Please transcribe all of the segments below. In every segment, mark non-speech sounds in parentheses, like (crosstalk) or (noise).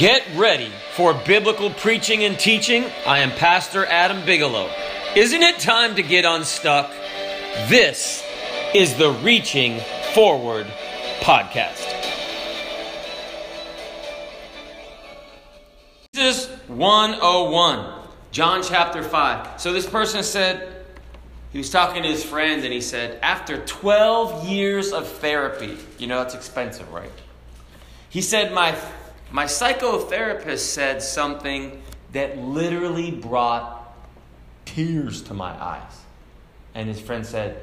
Get ready for biblical preaching and teaching. I am Pastor Adam Bigelow. Isn't it time to get unstuck? This is the Reaching Forward podcast. Jesus 101, John chapter 5. So this person said, he was talking to his friend and he said, after 12 years of therapy, you know, that's expensive, right? He said, my, my psychotherapist said something that literally brought tears to my eyes. And his friend said,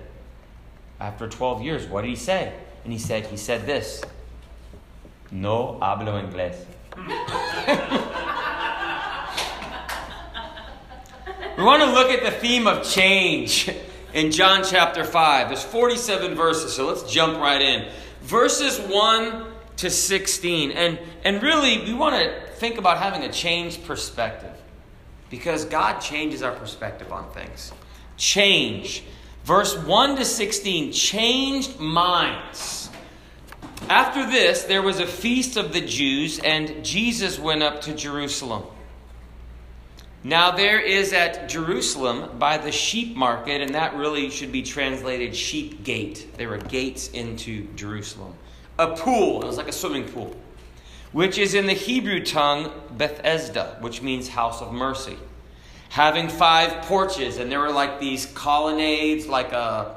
after 12 years, what did he say? And he said, he said this, no hablo inglés. We want to look at the theme of change in John chapter 5. There's 47 verses, so let's jump right in. Verses 1 to 16. And, and really, we want to think about having a changed perspective because God changes our perspective on things. Change. Verse 1 to 16 changed minds. After this, there was a feast of the Jews, and Jesus went up to Jerusalem. Now, there is at Jerusalem by the sheep market, and that really should be translated sheep gate. There were gates into Jerusalem. A pool, it was like a swimming pool, which is in the Hebrew tongue Bethesda, which means house of mercy. Having five porches, and there were like these colonnades, like a,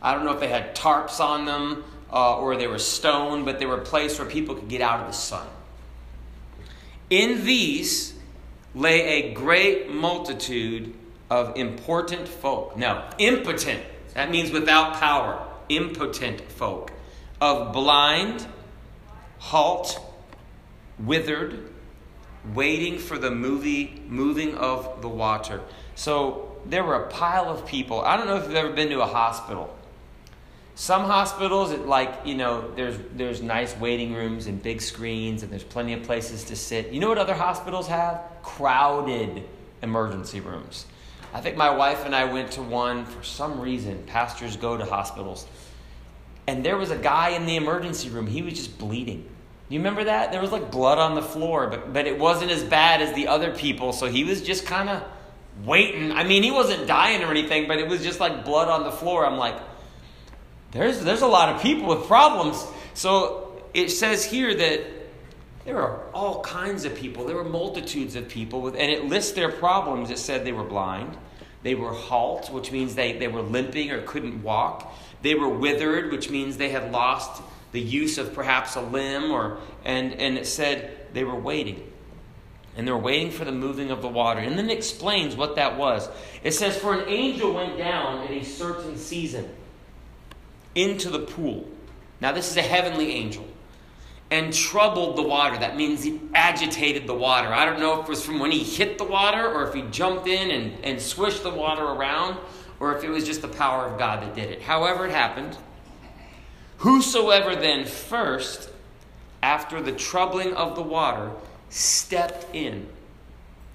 I don't know if they had tarps on them uh, or they were stone, but they were a place where people could get out of the sun. In these, lay a great multitude of important folk. Now, impotent, that means without power, impotent folk, of blind, halt, withered, waiting for the movie, moving of the water. So there were a pile of people. I don't know if you've ever been to a hospital. Some hospitals, it like you know, there's there's nice waiting rooms and big screens, and there's plenty of places to sit. You know what other hospitals have? Crowded emergency rooms. I think my wife and I went to one for some reason. Pastors go to hospitals, and there was a guy in the emergency room. He was just bleeding. You remember that? There was like blood on the floor, but but it wasn't as bad as the other people. So he was just kind of waiting. I mean, he wasn't dying or anything, but it was just like blood on the floor. I'm like there's, there's a lot of people with problems. So it says here that there are all kinds of people. There were multitudes of people, with, and it lists their problems. It said they were blind, they were halt, which means they, they were limping or couldn't walk. They were withered, which means they had lost the use of perhaps a limb, or and, and it said they were waiting. And they were waiting for the moving of the water. And then it explains what that was. It says, For an angel went down at a certain season into the pool. Now, this is a heavenly angel. And troubled the water. That means he agitated the water. I don't know if it was from when he hit the water or if he jumped in and, and swished the water around or if it was just the power of God that did it. However, it happened. Whosoever then first, after the troubling of the water, stepped in,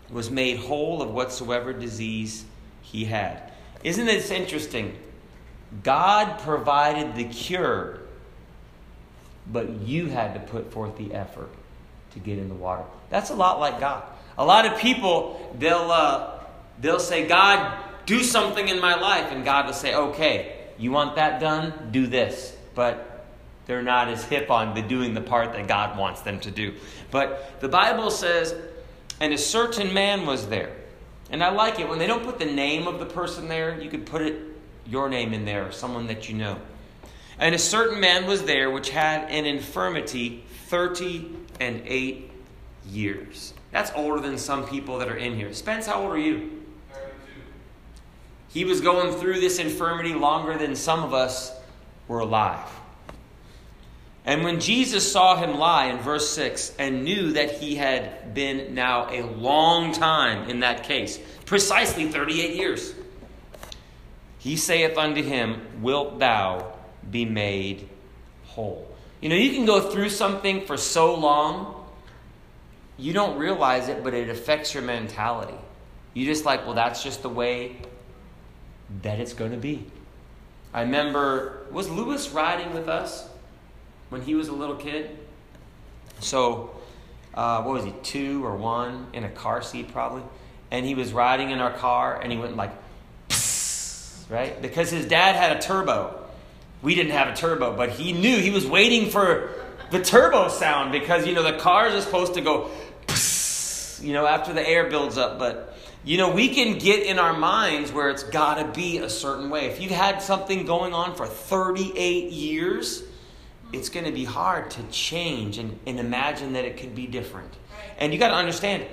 was made whole of whatsoever disease he had. Isn't this interesting? God provided the cure, but you had to put forth the effort to get in the water. That's a lot like God. A lot of people, they'll, uh, they'll say, God, do something in my life. And God will say, okay, you want that done? Do this. But they're not as hip on the doing the part that God wants them to do. But the Bible says, and a certain man was there. And I like it when they don't put the name of the person there, you could put it your name in there, someone that you know. And a certain man was there which had an infirmity thirty and eight years. That's older than some people that are in here. Spence, how old are you? 32. He was going through this infirmity longer than some of us were alive. And when Jesus saw him lie in verse 6 and knew that he had been now a long time in that case, precisely 38 years, he saith unto him, Wilt thou be made whole? You know, you can go through something for so long, you don't realize it, but it affects your mentality. You just like, well, that's just the way that it's going to be. I remember, was Lewis riding with us when he was a little kid? So, uh, what was he, two or one, in a car seat probably. And he was riding in our car and he went like, right? Because his dad had a turbo. We didn't have a turbo, but he knew he was waiting for the turbo sound because, you know, the cars are supposed to go, you know, after the air builds up. But, you know, we can get in our minds where it's got to be a certain way. If you've had something going on for 38 years, it's going to be hard to change and, and imagine that it could be different. And you got to understand,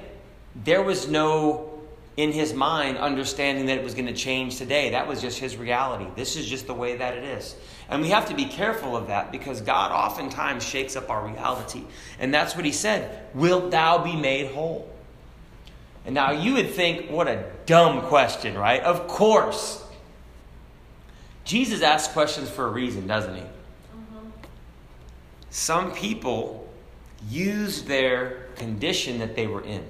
there was no in his mind understanding that it was going to change today. That was just his reality. This is just the way that it is. And we have to be careful of that because God oftentimes shakes up our reality. And that's what he said Wilt thou be made whole? And now you would think, what a dumb question, right? Of course. Jesus asks questions for a reason, doesn't he? some people used their condition that they were in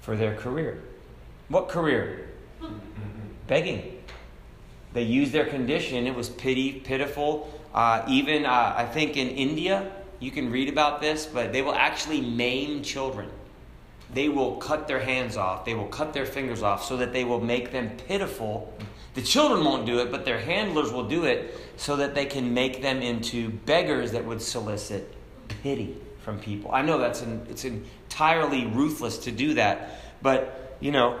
for their career. What career? Begging. They used their condition. It was pity, pitiful. Uh, even, uh, I think in India, you can read about this, but they will actually maim children. They will cut their hands off, they will cut their fingers off so that they will make them pitiful the children won't do it, but their handlers will do it so that they can make them into beggars that would solicit pity from people. I know that's an, it's entirely ruthless to do that, but you know,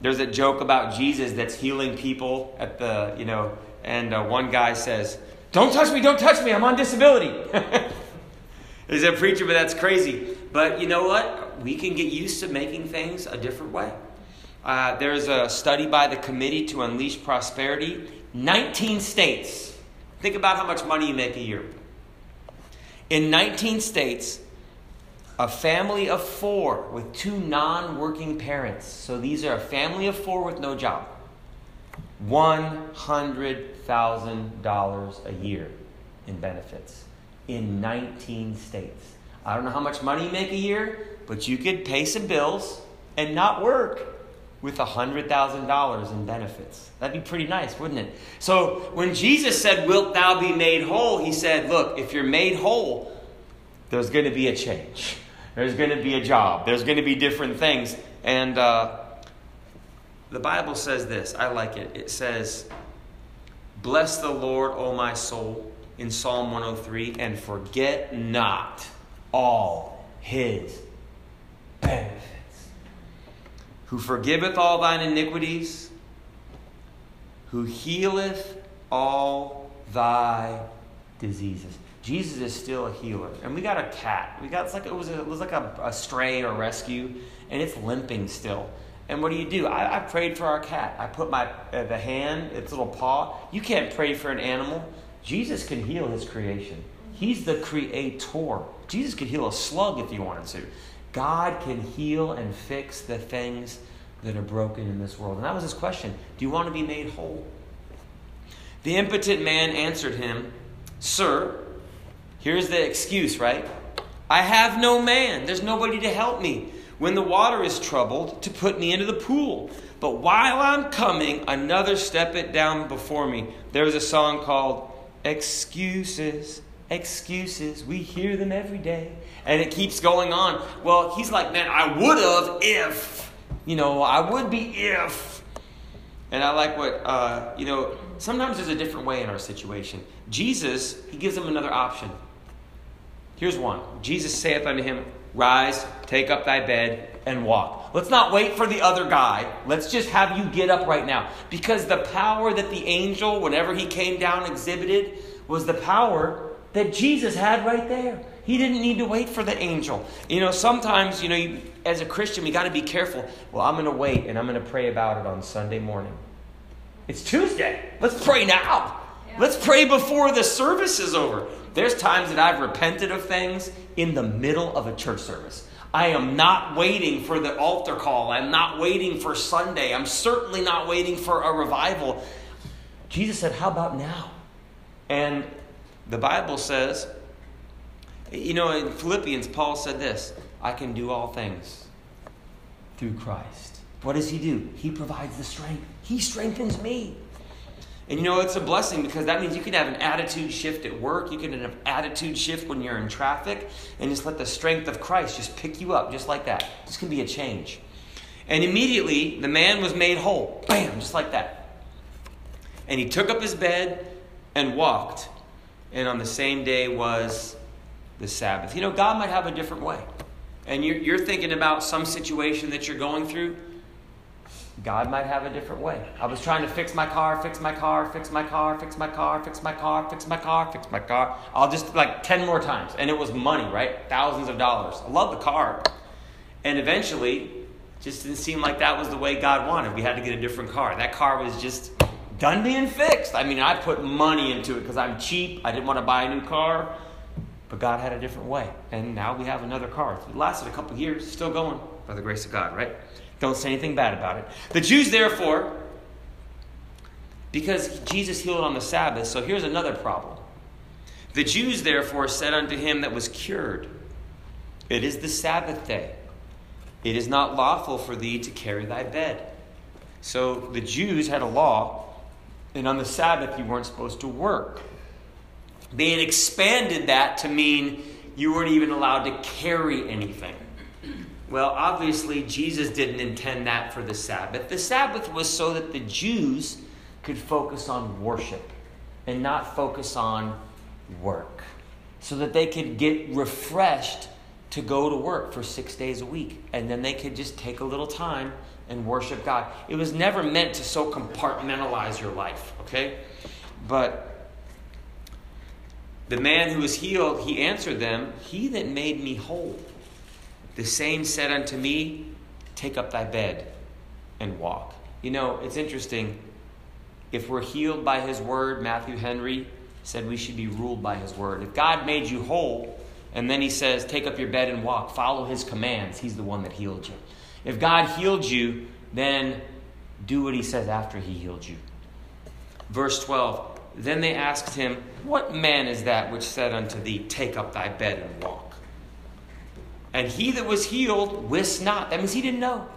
there's a joke about Jesus that's healing people at the, you know, and uh, one guy says, "Don't touch me, don't touch me, I'm on disability." (laughs) He's a preacher, but that's crazy. But you know what? We can get used to making things a different way. Uh, there's a study by the Committee to Unleash Prosperity. 19 states. Think about how much money you make a year. In 19 states, a family of four with two non working parents. So these are a family of four with no job. $100,000 a year in benefits in 19 states. I don't know how much money you make a year, but you could pay some bills and not work with $100,000 in benefits. That'd be pretty nice, wouldn't it? So when Jesus said, Wilt thou be made whole? He said, Look, if you're made whole, there's going to be a change. There's going to be a job. There's going to be different things. And uh, the Bible says this. I like it. It says, Bless the Lord, O my soul, in Psalm 103, and forget not all his benefits who forgiveth all thine iniquities, who healeth all thy diseases. Jesus is still a healer. And we got a cat. We got it's like it was a, it was like a, a stray or rescue, and it's limping still. And what do you do? I, I prayed for our cat. I put my uh, the hand, its little paw. You can't pray for an animal. Jesus can heal his creation. He's the creator. Jesus could heal a slug if he wanted to. God can heal and fix the things that are broken in this world. And that was his question Do you want to be made whole? The impotent man answered him, Sir, here's the excuse, right? I have no man. There's nobody to help me when the water is troubled to put me into the pool. But while I'm coming, another step it down before me. There was a song called Excuses, Excuses. We hear them every day and it keeps going on. Well, he's like, man, I would have if, you know, I would be if. And I like what, uh, you know, sometimes there's a different way in our situation. Jesus, he gives him another option. Here's one Jesus saith unto him, Rise, take up thy bed, and walk. Let's not wait for the other guy. Let's just have you get up right now. Because the power that the angel, whenever he came down, exhibited was the power that Jesus had right there. He didn't need to wait for the angel. You know, sometimes, you know, you, as a Christian, we got to be careful. Well, I'm going to wait and I'm going to pray about it on Sunday morning. It's Tuesday. Let's pray now. Yeah. Let's pray before the service is over. There's times that I've repented of things in the middle of a church service. I am not waiting for the altar call. I'm not waiting for Sunday. I'm certainly not waiting for a revival. Jesus said, How about now? And the Bible says you know, in Philippians, Paul said this I can do all things through Christ. What does he do? He provides the strength, he strengthens me. And you know, it's a blessing because that means you can have an attitude shift at work. You can have an attitude shift when you're in traffic and just let the strength of Christ just pick you up just like that. This can be a change. And immediately the man was made whole. Bam, just like that. And he took up his bed and walked. And on the same day was the Sabbath. You know, God might have a different way. And you're, you're thinking about some situation that you're going through. God might have a different way. I was trying to fix my car, fix my car, fix my car, fix my car, fix my car, fix my car, fix my car. I'll just like 10 more times. And it was money, right? Thousands of dollars. I love the car. And eventually, just didn't seem like that was the way God wanted. We had to get a different car. That car was just done being fixed. I mean, I put money into it because I'm cheap. I didn't want to buy a new car. But God had a different way. And now we have another car. It lasted a couple years, still going by the grace of God, right? Don't say anything bad about it. The Jews, therefore, because Jesus healed on the Sabbath, so here's another problem. The Jews, therefore, said unto him that was cured, It is the Sabbath day. It is not lawful for thee to carry thy bed. So the Jews had a law, and on the Sabbath you weren't supposed to work. They had expanded that to mean you weren't even allowed to carry anything. Well, obviously, Jesus didn't intend that for the Sabbath. The Sabbath was so that the Jews could focus on worship and not focus on work, so that they could get refreshed to go to work for six days a week. And then they could just take a little time and worship God. It was never meant to so compartmentalize your life, okay? But the man who was healed, he answered them, He that made me whole. The same said unto me, Take up thy bed and walk. You know, it's interesting. If we're healed by his word, Matthew Henry said we should be ruled by his word. If God made you whole, and then he says, Take up your bed and walk, follow his commands, he's the one that healed you. If God healed you, then do what he says after he healed you. Verse 12 Then they asked him, What man is that which said unto thee, Take up thy bed and walk? And he that was healed wist not. That means he didn't know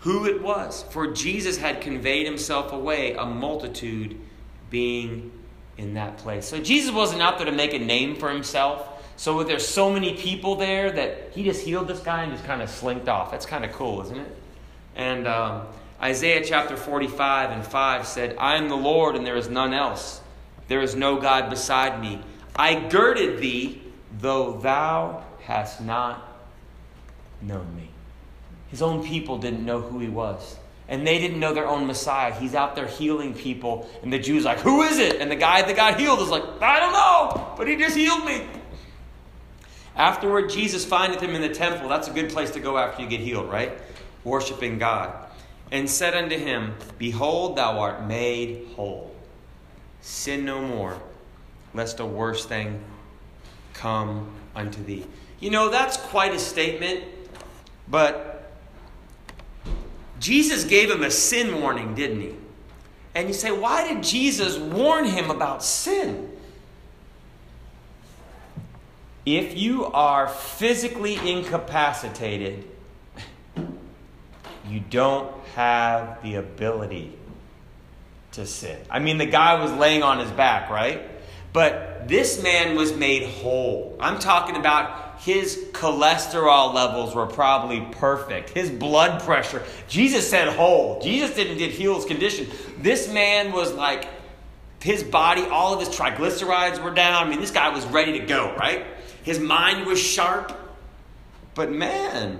who it was. For Jesus had conveyed himself away, a multitude being in that place. So Jesus wasn't out there to make a name for himself. So there's so many people there that he just healed this guy and just kind of slinked off. That's kind of cool, isn't it? And um, Isaiah chapter 45 and 5 said, I am the Lord and there is none else. There is no God beside me. I girded thee, though thou hast not known me. His own people didn't know who he was. And they didn't know their own Messiah. He's out there healing people. And the Jews like, who is it? And the guy that got healed is like, I don't know, but he just healed me. Afterward, Jesus findeth him in the temple. That's a good place to go after you get healed, right? Worshipping God. And said unto him, Behold, thou art made whole. Sin no more, lest a worse thing come unto thee. You know, that's quite a statement, but Jesus gave him a sin warning, didn't he? And you say, why did Jesus warn him about sin? If you are physically incapacitated, you don't have the ability to sin. I mean, the guy was laying on his back, right? But this man was made whole. I'm talking about his cholesterol levels were probably perfect. His blood pressure. Jesus said whole. Jesus didn't did heal his condition. This man was like his body, all of his triglycerides were down. I mean, this guy was ready to go, right? His mind was sharp. But man,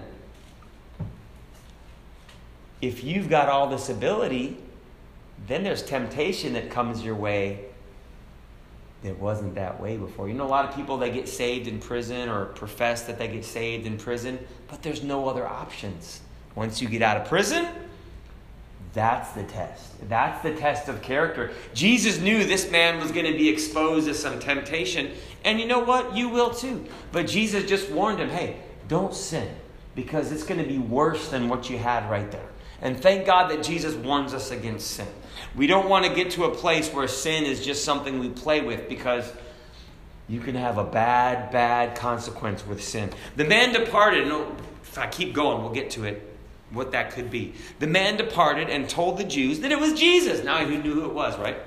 if you've got all this ability, then there's temptation that comes your way it wasn't that way before. You know, a lot of people they get saved in prison or profess that they get saved in prison, but there's no other options. Once you get out of prison, that's the test. That's the test of character. Jesus knew this man was going to be exposed to some temptation, and you know what? You will too. But Jesus just warned him hey, don't sin because it's going to be worse than what you had right there. And thank God that Jesus warns us against sin. We don't want to get to a place where sin is just something we play with because you can have a bad, bad consequence with sin. The man departed, and if I keep going, we'll get to it. What that could be. The man departed and told the Jews that it was Jesus. Now he knew who it was, right?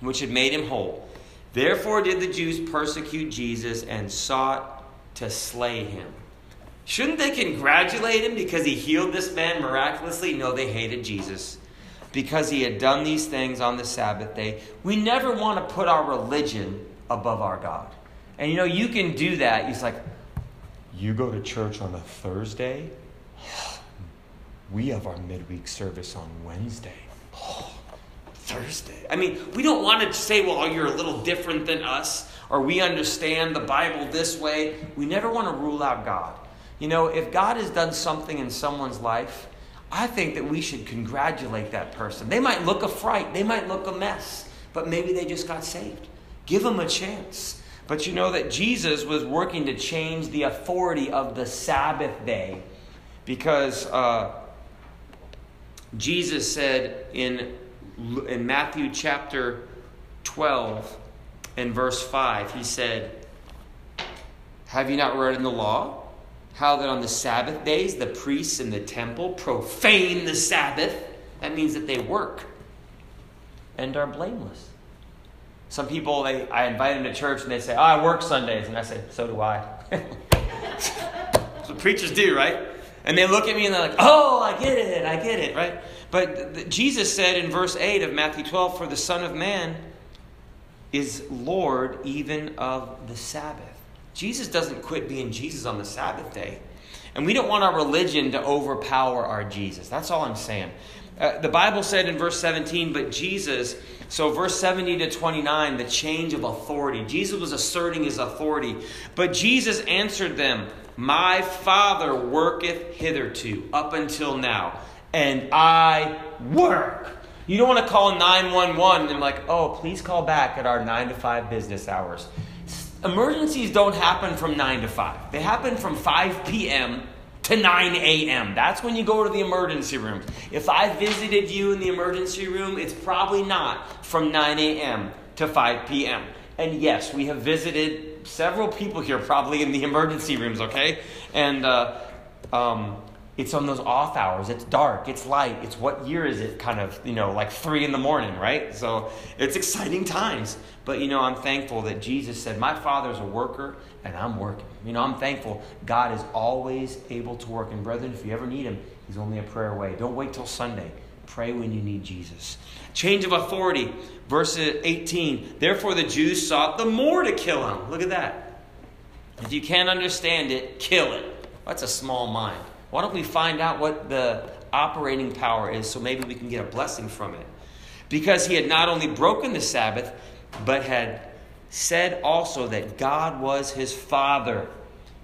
Which had made him whole. Therefore did the Jews persecute Jesus and sought to slay him. Shouldn't they congratulate him because he healed this man miraculously? No, they hated Jesus because he had done these things on the Sabbath day. We never want to put our religion above our God. And you know, you can do that. He's like, you go to church on a Thursday? We have our midweek service on Wednesday. (sighs) Thursday. I mean, we don't want to say, well, you're a little different than us, or we understand the Bible this way. We never want to rule out God. You know, if God has done something in someone's life, I think that we should congratulate that person. They might look a fright, they might look a mess, but maybe they just got saved. Give them a chance. But you know that Jesus was working to change the authority of the Sabbath day because uh, Jesus said in, in Matthew chapter 12 and verse 5, he said, Have you not read in the law? how that on the Sabbath days the priests in the temple profane the Sabbath. That means that they work and are blameless. Some people, they, I invite them to church and they say, oh, I work Sundays. And I say, so do I. (laughs) That's what preachers do, right? And they look at me and they're like, oh, I get it, I get it, right? But Jesus said in verse 8 of Matthew 12, For the Son of Man is Lord even of the Sabbath. Jesus doesn't quit being Jesus on the Sabbath day. And we don't want our religion to overpower our Jesus. That's all I'm saying. Uh, the Bible said in verse 17, but Jesus, so verse 70 to 29, the change of authority. Jesus was asserting his authority. But Jesus answered them, My Father worketh hitherto, up until now, and I work. You don't want to call 911 and like, oh, please call back at our 9 to 5 business hours emergencies don't happen from 9 to 5. They happen from 5 p.m. to 9 a.m. That's when you go to the emergency room. If I visited you in the emergency room, it's probably not from 9 a.m. to 5 p.m. And yes, we have visited several people here probably in the emergency rooms, okay? And uh, um, it's on those off hours. It's dark. It's light. It's what year is it? Kind of, you know, like three in the morning, right? So it's exciting times. But, you know, I'm thankful that Jesus said, My Father's a worker and I'm working. You know, I'm thankful God is always able to work. And, brethren, if you ever need Him, He's only a prayer away. Don't wait till Sunday. Pray when you need Jesus. Change of authority. Verse 18. Therefore, the Jews sought the more to kill him. Look at that. If you can't understand it, kill it. That's a small mind. Why don't we find out what the operating power is so maybe we can get a blessing from it? Because he had not only broken the Sabbath, but had said also that God was his Father,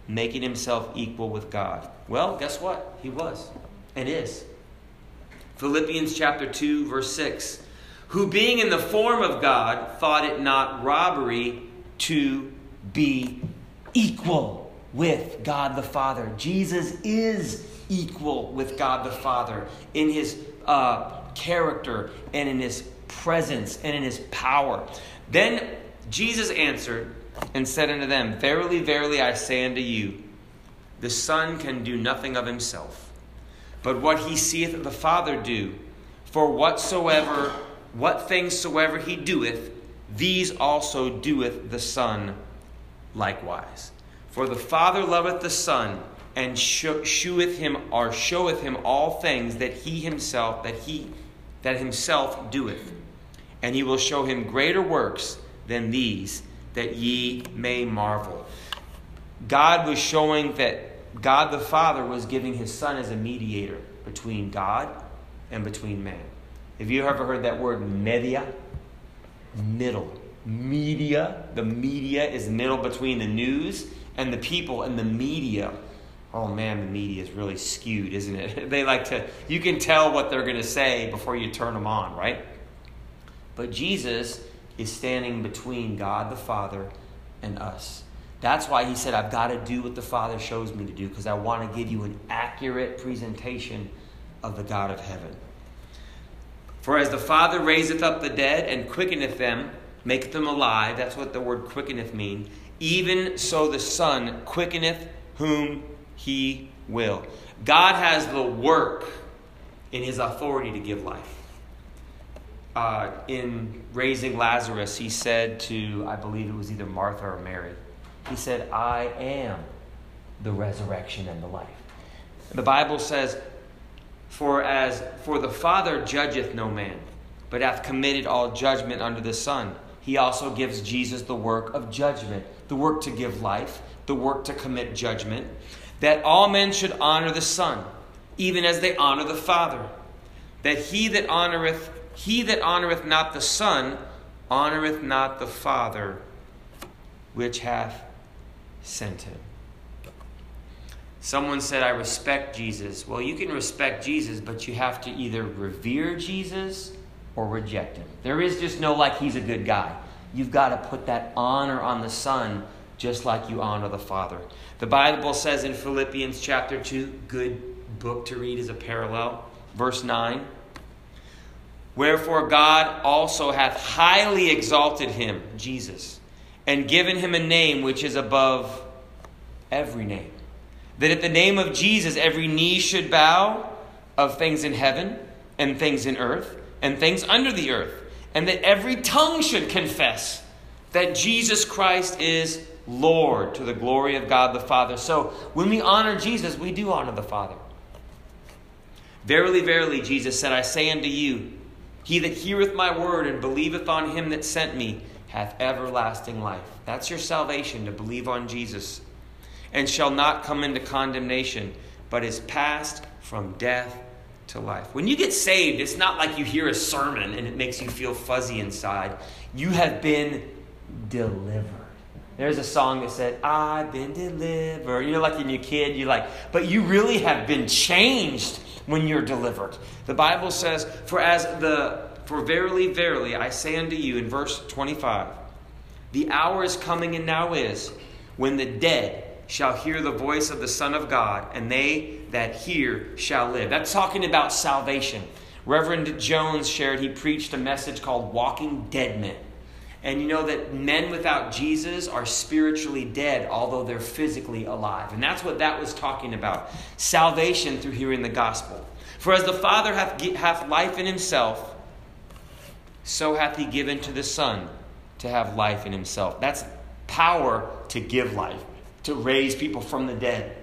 making himself equal with God. Well, guess what? He was and is. Philippians chapter 2, verse 6. Who being in the form of God thought it not robbery to be equal with God the Father. Jesus is equal with God the Father in his uh, character and in his presence and in his power. Then Jesus answered and said unto them, Verily, verily, I say unto you, the Son can do nothing of himself, but what he seeth the Father do. For whatsoever, what things soever he doeth, these also doeth the Son likewise. For the Father loveth the Son, and sheweth him or showeth him all things that he himself that he that himself doeth. And he will show him greater works than these, that ye may marvel. God was showing that God the Father was giving his Son as a mediator between God and between man. Have you ever heard that word media? Middle. Media. The media is middle between the news and the people and the media oh man the media is really skewed isn't it (laughs) they like to you can tell what they're going to say before you turn them on right but jesus is standing between god the father and us that's why he said i've got to do what the father shows me to do because i want to give you an accurate presentation of the god of heaven for as the father raiseth up the dead and quickeneth them maketh them alive that's what the word quickeneth mean even so the Son quickeneth whom he will. God has the work in his authority to give life. Uh, in raising Lazarus, he said to, I believe it was either Martha or Mary, he said, I am the resurrection and the life. The Bible says, For as for the Father judgeth no man, but hath committed all judgment unto the Son. He also gives Jesus the work of judgment, the work to give life, the work to commit judgment, that all men should honor the Son, even as they honor the Father. That he that honoreth he that honoreth not the Son honoreth not the Father which hath sent him. Someone said, I respect Jesus. Well, you can respect Jesus, but you have to either revere Jesus or reject him. There is just no like he's a good guy. You've got to put that honor on the Son just like you honor the Father. The Bible says in Philippians chapter 2, good book to read as a parallel, verse 9. Wherefore God also hath highly exalted him, Jesus, and given him a name which is above every name. That at the name of Jesus every knee should bow of things in heaven and things in earth and things under the earth, and that every tongue should confess that Jesus Christ is Lord to the glory of God the Father. So when we honor Jesus, we do honor the Father. Verily, verily, Jesus said, I say unto you, he that heareth my word and believeth on him that sent me hath everlasting life. That's your salvation, to believe on Jesus. And shall not come into condemnation, but is passed from death to life. When you get saved, it's not like you hear a sermon and it makes you feel fuzzy inside. You have been delivered. There's a song that said, I've been delivered. You know, like you're a kid, you're like, but you really have been changed when you're delivered. The Bible says, For as the for verily, verily, I say unto you in verse 25, the hour is coming and now is when the dead shall hear the voice of the Son of God, and they that hear shall live. That's talking about salvation. Reverend Jones shared, he preached a message called Walking Dead Men. And you know that men without Jesus are spiritually dead, although they're physically alive. And that's what that was talking about salvation through hearing the gospel. For as the Father hath, hath life in himself, so hath he given to the Son to have life in himself. That's power to give life, to raise people from the dead,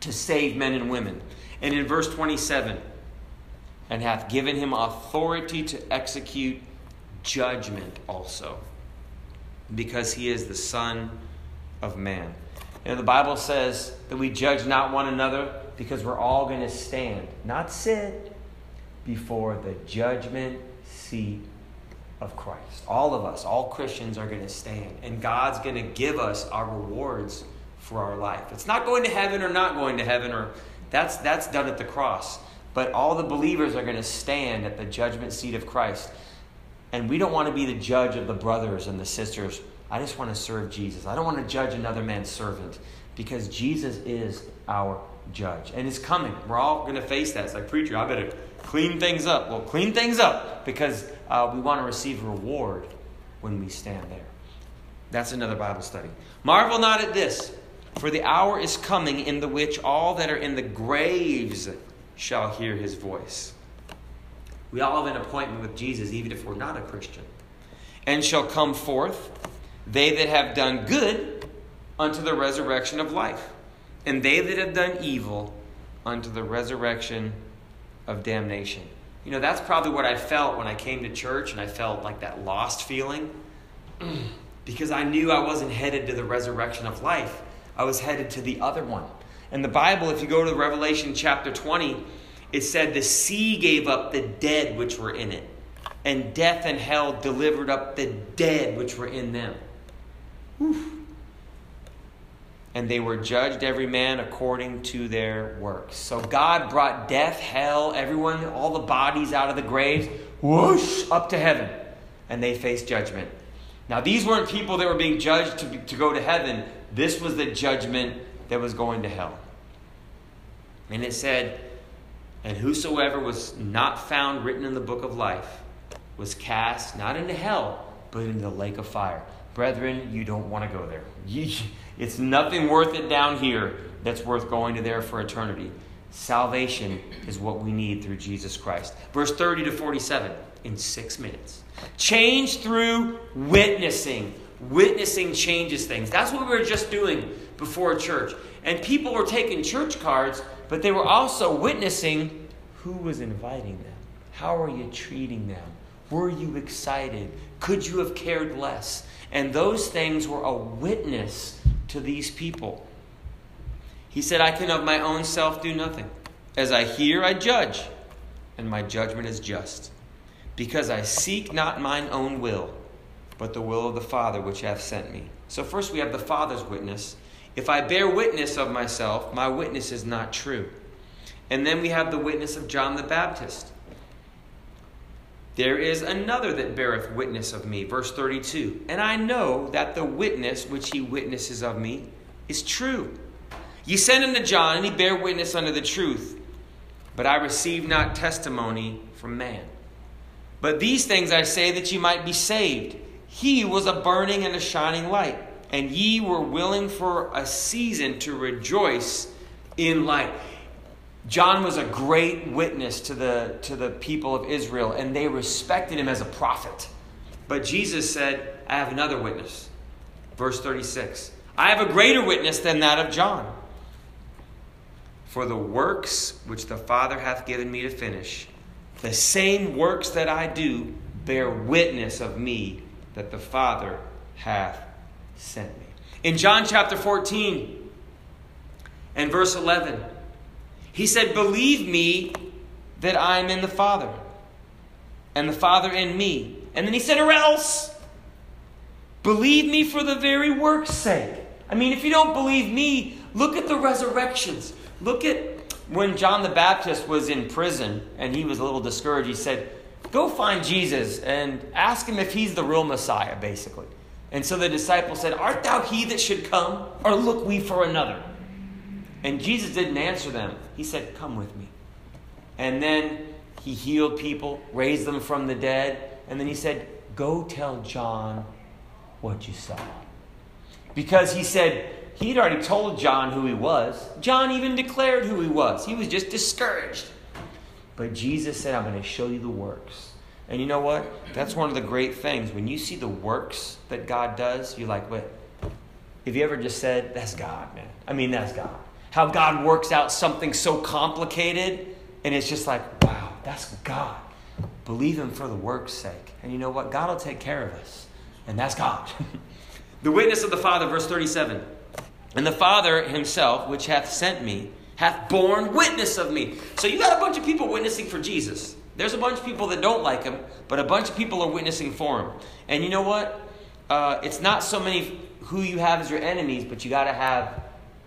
to save men and women. And in verse 27, and hath given him authority to execute judgment also, because he is the Son of Man. You know, the Bible says that we judge not one another because we're all going to stand, not sit, before the judgment seat of Christ. All of us, all Christians are going to stand, and God's going to give us our rewards for our life. It's not going to heaven or not going to heaven, or that's that's done at the cross. But all the believers are going to stand at the judgment seat of Christ. And we don't want to be the judge of the brothers and the sisters. I just want to serve Jesus. I don't want to judge another man's servant because Jesus is our judge. And it's coming. We're all going to face that. It's like, preacher, I better clean things up. Well, clean things up because uh, we want to receive reward when we stand there. That's another Bible study. Marvel not at this, for the hour is coming in the which all that are in the graves shall hear his voice we all have an appointment with Jesus, even if we're not a Christian. And shall come forth they that have done good unto the resurrection of life, and they that have done evil unto the resurrection of damnation. You know, that's probably what I felt when I came to church and I felt like that lost feeling (clears throat) because I knew I wasn't headed to the resurrection of life. I was headed to the other one. And the Bible, if you go to Revelation chapter 20, it said the sea gave up the dead which were in it, and death and hell delivered up the dead which were in them. Whew. And they were judged every man according to their works. So God brought death, hell, everyone, all the bodies out of the graves, whoosh, up to heaven. And they faced judgment. Now, these weren't people that were being judged to, to go to heaven. This was the judgment that was going to hell. And it said, and whosoever was not found written in the book of life was cast not into hell, but into the lake of fire. Brethren, you don't want to go there. it's nothing worth it down here. that's worth going to there for eternity. Salvation is what we need through Jesus Christ. Verse 30 to 47 in six minutes. Change through witnessing. Witnessing changes things. That's what we were just doing before church. And people were taking church cards, but they were also witnessing who was inviting them. How are you treating them? Were you excited? Could you have cared less? And those things were a witness to these people. He said, I can of my own self do nothing. As I hear, I judge, and my judgment is just. Because I seek not mine own will, but the will of the Father which hath sent me. So, first we have the Father's witness. If I bear witness of myself, my witness is not true. And then we have the witness of John the Baptist. There is another that beareth witness of me. Verse 32. And I know that the witness which he witnesses of me is true. Ye send unto John, and he bare witness unto the truth. But I receive not testimony from man. But these things I say that ye might be saved. He was a burning and a shining light, and ye were willing for a season to rejoice in light. John was a great witness to the, to the people of Israel, and they respected him as a prophet. But Jesus said, I have another witness. Verse 36 I have a greater witness than that of John. For the works which the Father hath given me to finish, the same works that I do bear witness of me that the Father hath sent me. In John chapter 14 and verse 11, he said, Believe me that I am in the Father, and the Father in me. And then he said, Or else, believe me for the very work's sake. I mean, if you don't believe me, look at the resurrections. Look at when John the Baptist was in prison and he was a little discouraged. He said, Go find Jesus and ask him if he's the real Messiah, basically. And so the disciples said, Art thou he that should come, or look we for another? And Jesus didn't answer them. He said, Come with me. And then he healed people, raised them from the dead. And then he said, Go tell John what you saw. Because he said, He'd already told John who he was. John even declared who he was. He was just discouraged. But Jesus said, I'm going to show you the works. And you know what? That's one of the great things. When you see the works that God does, you're like, wait, have you ever just said, that's God, man? I mean, that's God how God works out something so complicated, and it's just like, wow, that's God. Believe Him for the work's sake. And you know what? God will take care of us, and that's God. (laughs) the witness of the Father, verse 37. And the Father Himself, which hath sent me, hath borne witness of me. So you got a bunch of people witnessing for Jesus. There's a bunch of people that don't like Him, but a bunch of people are witnessing for Him. And you know what? Uh, it's not so many who you have as your enemies, but you got to have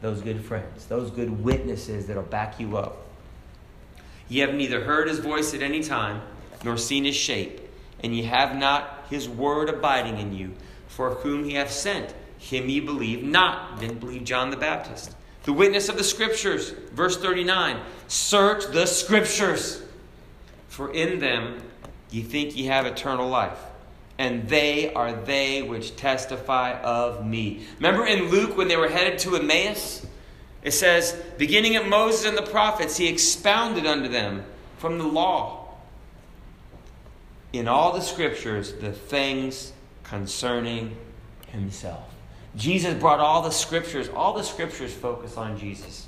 those good friends, those good witnesses that'll back you up. Ye have neither heard his voice at any time, nor seen his shape, and ye have not his word abiding in you. For whom he hath sent, him ye believe not. Didn't believe John the Baptist. The witness of the Scriptures, verse 39 Search the Scriptures, for in them ye think ye have eternal life and they are they which testify of me. Remember in Luke when they were headed to Emmaus? It says, beginning at Moses and the prophets, he expounded unto them from the law in all the scriptures the things concerning himself. Jesus brought all the scriptures, all the scriptures focus on Jesus.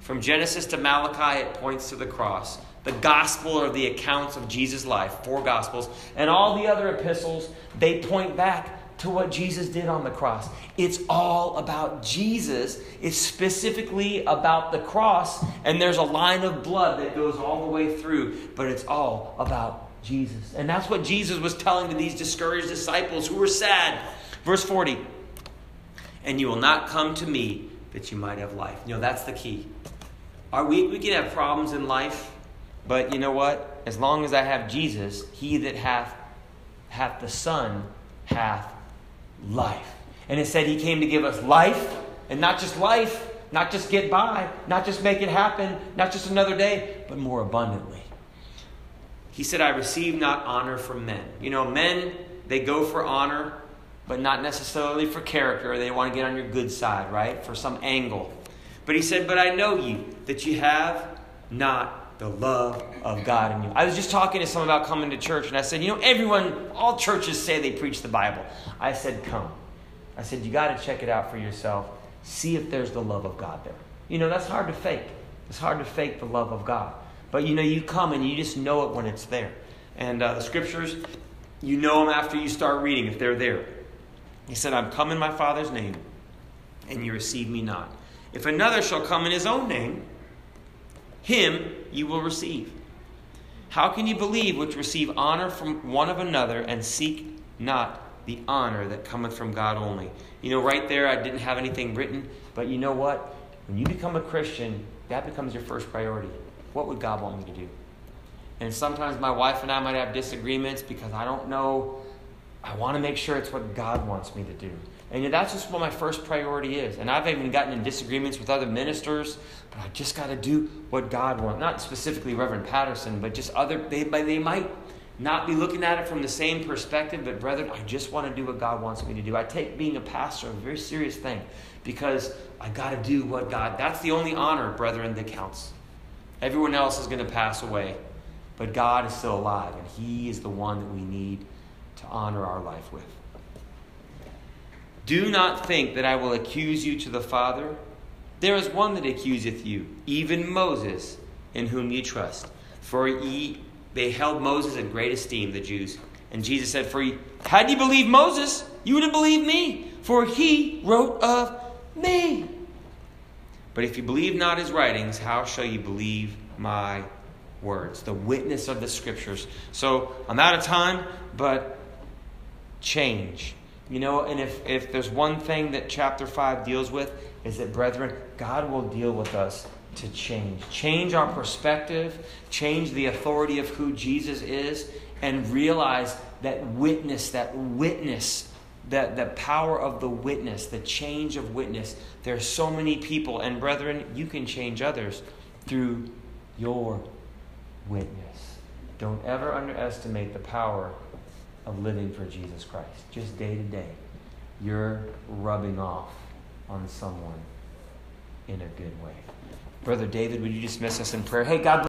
From Genesis to Malachi, it points to the cross the gospel or the accounts of Jesus' life, four gospels, and all the other epistles, they point back to what Jesus did on the cross. It's all about Jesus. It's specifically about the cross, and there's a line of blood that goes all the way through, but it's all about Jesus. And that's what Jesus was telling to these discouraged disciples who were sad. Verse 40 And you will not come to me that you might have life. You know, that's the key. Are we, we can have problems in life but you know what? As long as I have Jesus, he that hath hath the Son hath life. And it said he came to give us life, and not just life, not just get by, not just make it happen, not just another day, but more abundantly. He said, I receive not honor from men. You know, men, they go for honor, but not necessarily for character. They want to get on your good side, right? For some angle. But he said, But I know you, that you have not the love of God in you. I was just talking to someone about coming to church, and I said, You know, everyone, all churches say they preach the Bible. I said, Come. I said, You got to check it out for yourself. See if there's the love of God there. You know, that's hard to fake. It's hard to fake the love of God. But you know, you come and you just know it when it's there. And uh, the scriptures, you know them after you start reading if they're there. He said, I'm come in my Father's name, and you receive me not. If another shall come in his own name, him you will receive. How can you believe which receive honor from one of another and seek not the honor that cometh from God only? You know, right there, I didn't have anything written, but you know what? When you become a Christian, that becomes your first priority. What would God want me to do? And sometimes my wife and I might have disagreements because I don't know. I want to make sure it's what God wants me to do. And that's just what my first priority is. And I've even gotten in disagreements with other ministers, but I just got to do what God wants. Not specifically Reverend Patterson, but just other, they, they might not be looking at it from the same perspective, but brethren, I just want to do what God wants me to do. I take being a pastor a very serious thing because I got to do what God, that's the only honor, brethren, that counts. Everyone else is going to pass away, but God is still alive, and He is the one that we need to honor our life with. Do not think that I will accuse you to the Father. There is one that accuseth you, even Moses, in whom ye trust. For ye they held Moses in great esteem, the Jews. And Jesus said, For ye, had ye believed Moses, you would have believed me, for he wrote of me. But if you believe not his writings, how shall you believe my words? The witness of the scriptures. So I'm out of time, but change. You know, and if, if there's one thing that chapter 5 deals with, is that, brethren, God will deal with us to change. Change our perspective, change the authority of who Jesus is, and realize that witness, that witness, that the power of the witness, the change of witness. There are so many people, and brethren, you can change others through your witness. Don't ever underestimate the power of living for Jesus Christ. Just day to day, you're rubbing off on someone in a good way. Brother David, would you dismiss us in prayer? Hey, God